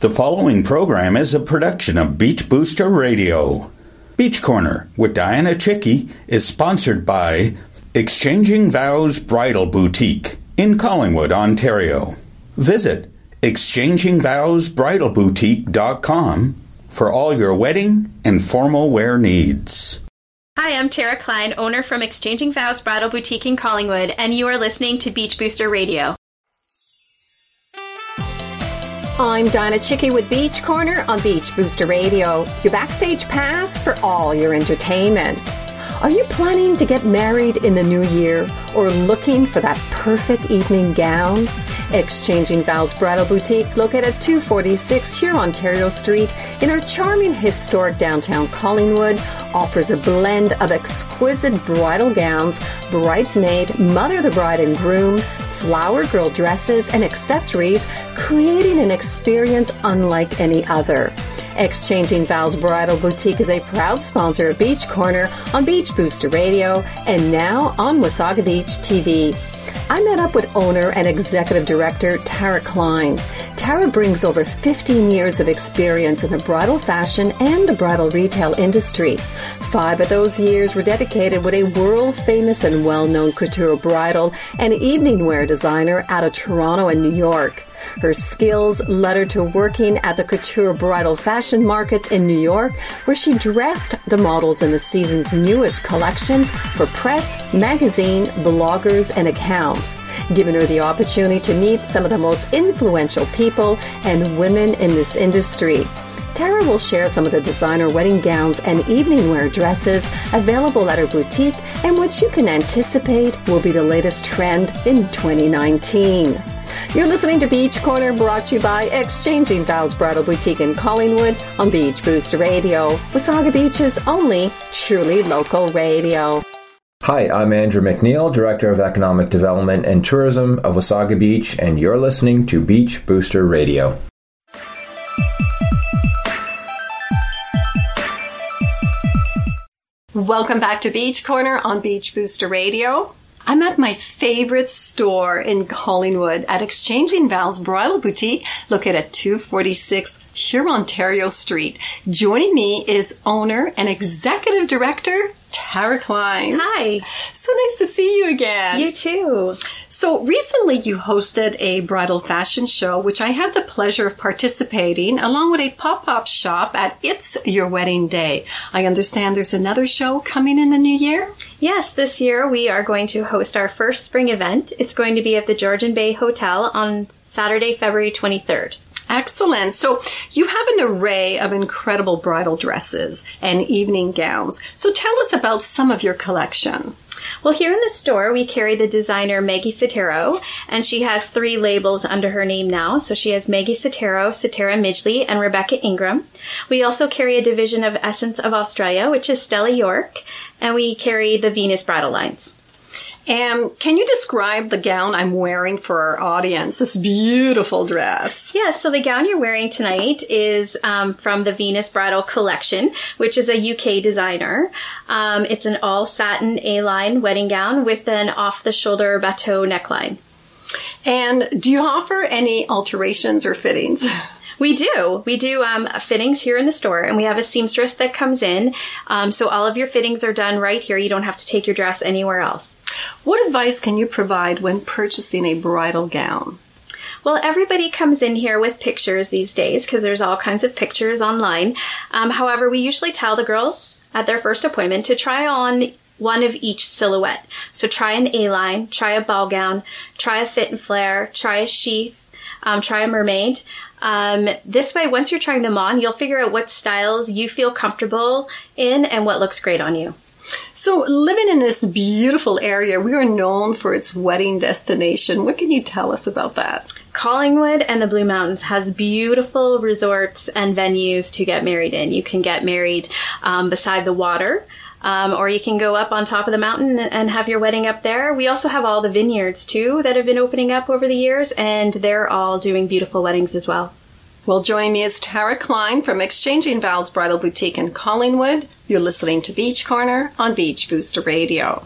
The following program is a production of Beach Booster Radio. Beach Corner with Dianna Chycki is sponsored by Exchanging Vows Bridal Boutique in Collingwood, Ontario. Visit exchangingvowsbridalboutique.com for all your wedding and formal wear needs. Hi, I'm Tara Klein, owner from Exchanging Vows Bridal Boutique in Collingwood, and you are listening to Beach Booster Radio. I'm Dianna Chycki with Beach Corner on Beach Booster Radio, your backstage pass for all your entertainment. Are you planning to get married in the new year or looking for that perfect evening gown? Exchanging Vows Bridal Boutique, located at 246 Hurontario Street in our charming historic downtown Collingwood, offers a blend of exquisite bridal gowns, bridesmaid, mother of the bride and groom, flower girl dresses, and accessories, creating an experience unlike any other. Exchanging Vows Bridal Boutique is a proud sponsor of Beach Corner on Beach Booster Radio and now on Wasaga Beach TV. I met up with owner and executive director Tara Klein. Tara brings over 15 years of experience in the bridal fashion and the bridal retail industry. Five of those years were dedicated with a world famous and well known couture bridal and evening wear designer out of Toronto and New York. Her skills led her to working at the couture bridal fashion markets in New York, where she dressed the models in the season's newest collections for press, magazine, bloggers, and accounts giving her the opportunity to meet some of the most influential people and women in this industry. Tara will share some of the designer wedding gowns and evening wear dresses available at her boutique and which you can anticipate will be the latest trend in 2019. You're listening to Beach Corner brought to you by Exchanging Vows Bridal Boutique in Collingwood on Beach Booster Radio, Wasaga Beach's only truly local radio. Hi, I'm Andrew McNeil, Director of Economic Development and Tourism of Wasaga Beach, and you're listening to Beach Booster Radio. Welcome back to Beach Corner on Beach Booster Radio. I'm at my favorite store in Collingwood at Exchanging Vows Bridal Boutique, located at 246 Hurontario Street. Joining me is owner and executive director Tara Klein. Hi. So nice to see you again. You too. So recently you hosted a bridal fashion show, which I had the pleasure of participating along with a pop-up shop at It's Your Wedding Day. I understand there's another show coming in the new year? Yes, this year we are going to host our first spring event. It's going to be at the Georgian Bay Hotel on Saturday, February 23rd. Excellent. So you have an array of incredible bridal dresses and evening gowns. So tell us about some of your collection. Well, here in the store, we carry the designer Maggie Sottero, and she has three labels under her name now. So she has Maggie Sottero, Sotera Midgley, and Rebecca Ingram. We also carry a division of Essence of Australia, which is Stella York, and we carry the Venus bridal lines. And can you describe the gown I'm wearing for our audience? This beautiful dress. Yes, so the gown you're wearing tonight is um, from the Venus Bridal Collection, which is a UK designer. Um, it's an all satin A-line wedding gown with an off-the-shoulder bateau neckline. And do you offer any alterations or fittings? We do. We do um, fittings here in the store, and we have a seamstress that comes in. Um, so all of your fittings are done right here. You don't have to take your dress anywhere else. What advice can you provide when purchasing a bridal gown? Well, everybody comes in here with pictures these days because there's all kinds of pictures online. Um, however, we usually tell the girls at their first appointment to try on one of each silhouette. So try an A-line, try a ball gown, try a fit and flare, try a sheath, um, try a mermaid. Um, this way, once you're trying them on, you'll figure out what styles you feel comfortable in and what looks great on you. So, living in this beautiful area, we are known for its wedding destination. What can you tell us about that? Collingwood and the Blue Mountains has beautiful resorts and venues to get married in. You can get married um, beside the water. Um, or you can go up on top of the mountain and have your wedding up there. We also have all the vineyards too that have been opening up over the years, and they're all doing beautiful weddings as well. Well, joining me is Tara Klein from Exchanging Vows Bridal Boutique in Collingwood. You're listening to Beach Corner on Beach Booster Radio.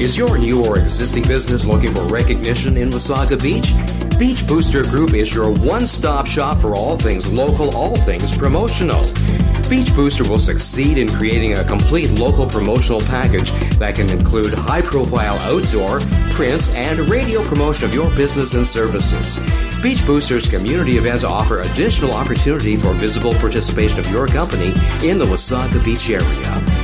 Is your new or existing business looking for recognition in Wasaga Beach? Beach Booster Group is your one stop shop for all things local, all things promotional. Beach Booster will succeed in creating a complete local promotional package that can include high profile outdoor, print, and radio promotion of your business and services. Beach Boosters community events offer additional opportunity for visible participation of your company in the Wasaga Beach area.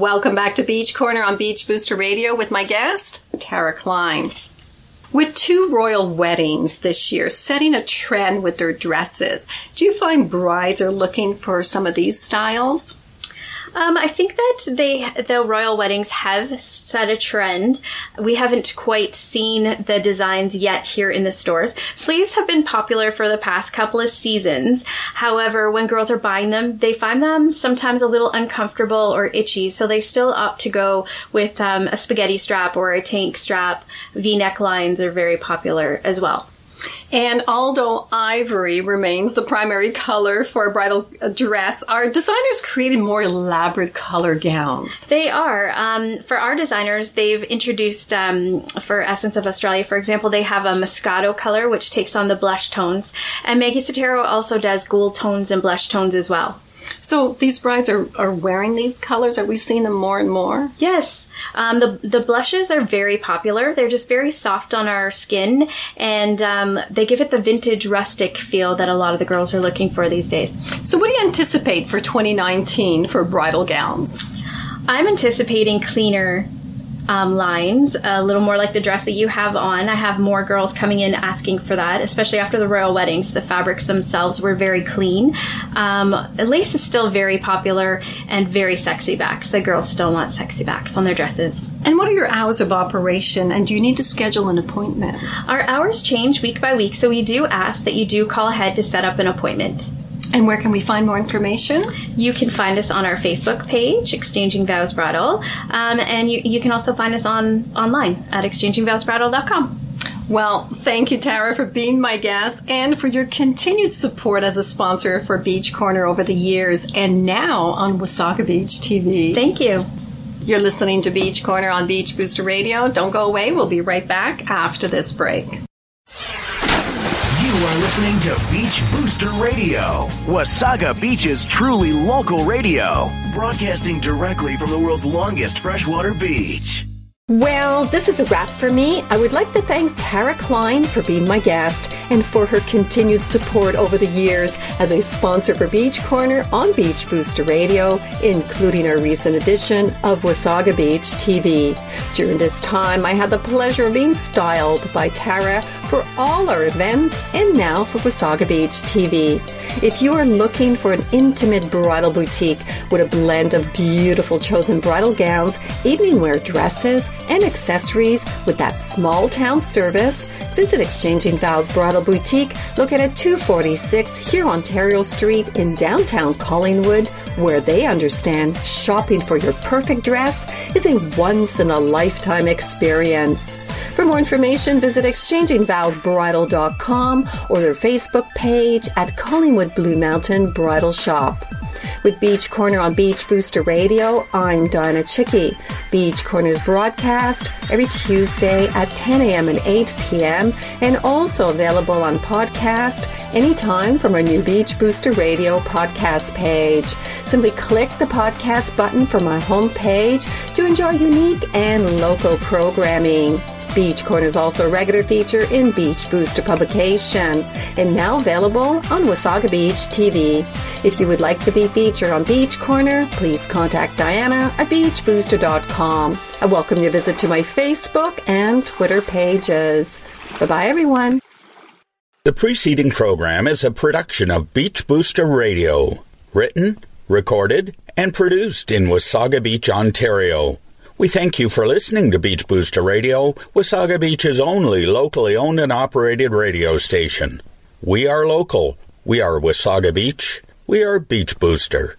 Welcome back to Beach Corner on Beach Booster Radio with my guest, Tara Klein. With two royal weddings this year setting a trend with their dresses, do you find brides are looking for some of these styles? Um, I think that they the royal weddings have set a trend. We haven't quite seen the designs yet here in the stores. Sleeves have been popular for the past couple of seasons. However, when girls are buying them, they find them sometimes a little uncomfortable or itchy, so they still opt to go with um, a spaghetti strap or a tank strap. V necklines are very popular as well. And although ivory remains the primary color for a bridal dress, our designers created more elaborate color gowns. They are. Um, for our designers, they've introduced, um, for Essence of Australia, for example, they have a Moscato color, which takes on the blush tones. And Maggie Sottero also does gold tones and blush tones as well. So these brides are, are wearing these colors. Are we seeing them more and more? Yes. Um, the the blushes are very popular. They're just very soft on our skin, and um, they give it the vintage rustic feel that a lot of the girls are looking for these days. So, what do you anticipate for 2019 for bridal gowns? I'm anticipating cleaner um, lines, a little more like the dress that you have on. I have more girls coming in asking for that, especially after the royal weddings. The fabrics themselves were very clean. Um, lace is still very popular and very sexy backs. The girls still want sexy backs on their dresses. And what are your hours of operation? And do you need to schedule an appointment? Our hours change week by week, so we do ask that you do call ahead to set up an appointment. And where can we find more information? You can find us on our Facebook page, Exchanging Vows Bridal, um, and you, you can also find us on online at exchangingvowsbridal.com. Well, thank you, Tara, for being my guest and for your continued support as a sponsor for Beach Corner over the years and now on Wasaga Beach TV. Thank you. You're listening to Beach Corner on Beach Booster Radio. Don't go away. We'll be right back after this break are listening to Beach Booster Radio, Wasaga Beach's truly local radio, broadcasting directly from the world's longest freshwater beach. Well, this is a wrap for me. I would like to thank Tara Klein for being my guest and for her continued support over the years as a sponsor for Beach Corner on Beach Booster Radio, including our recent edition of Wasaga Beach TV. During this time, I had the pleasure of being styled by Tara for all our events and now for Wasaga Beach TV. If you are looking for an intimate bridal boutique with a blend of beautiful chosen bridal gowns, evening wear dresses, and accessories with that small town service, visit Exchanging Vows Bridal Boutique located at 246 Hurontario Street in downtown Collingwood, where they understand shopping for your perfect dress is a once in a lifetime experience. For more information, visit exchangingvowsbridal.com or their Facebook page at Collingwood Blue Mountain Bridal Shop. With Beach Corner on Beach Booster Radio, I'm Dianna Chycki. Beach Corner's broadcast every Tuesday at 10 a.m. and 8 p.m. and also available on podcast anytime from our new Beach Booster Radio podcast page. Simply click the podcast button from my homepage to enjoy unique and local programming. Beach Corner is also a regular feature in Beach Booster publication and now available on Wasaga Beach TV. If you would like to be featured on Beach Corner, please contact Dianna at beachbooster.com. I welcome your visit to my Facebook and Twitter pages. Bye bye, everyone. The preceding program is a production of Beach Booster Radio, written, recorded, and produced in Wasaga Beach, Ontario. We thank you for listening to Beach Booster Radio, Wasaga Beach's only locally owned and operated radio station. We are local. We are Wasaga Beach. We are Beach Booster.